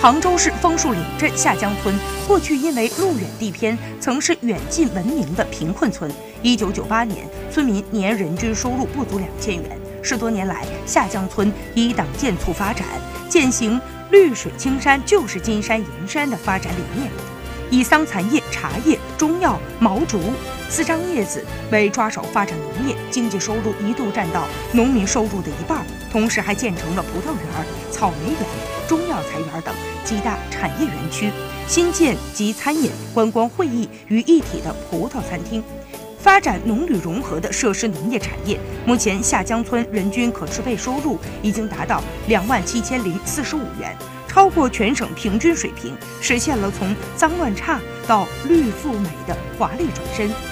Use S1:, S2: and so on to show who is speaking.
S1: 杭州市枫树岭镇下江村过去因为路远地偏，曾是远近闻名的贫困村。一九九八年，村民年人均收入不足两千元。十多年来，下江村以党建促发展，践行“绿水青山就是金山银山”的发展理念，以桑蚕叶、茶叶、中药、毛竹、丝张叶子为抓手发展农业，经济收入一度占到农民收入的一半。同时，还建成了葡萄园、草莓园、中药材园等几大产业园区，新建集餐饮、观光、会议于一体的葡萄餐厅。发展农旅融合的设施农业产业，目前下江村人均可支配收入已经达到两万七千零四十五元，超过全省平均水平，实现了从脏乱差到绿富美的华丽转身。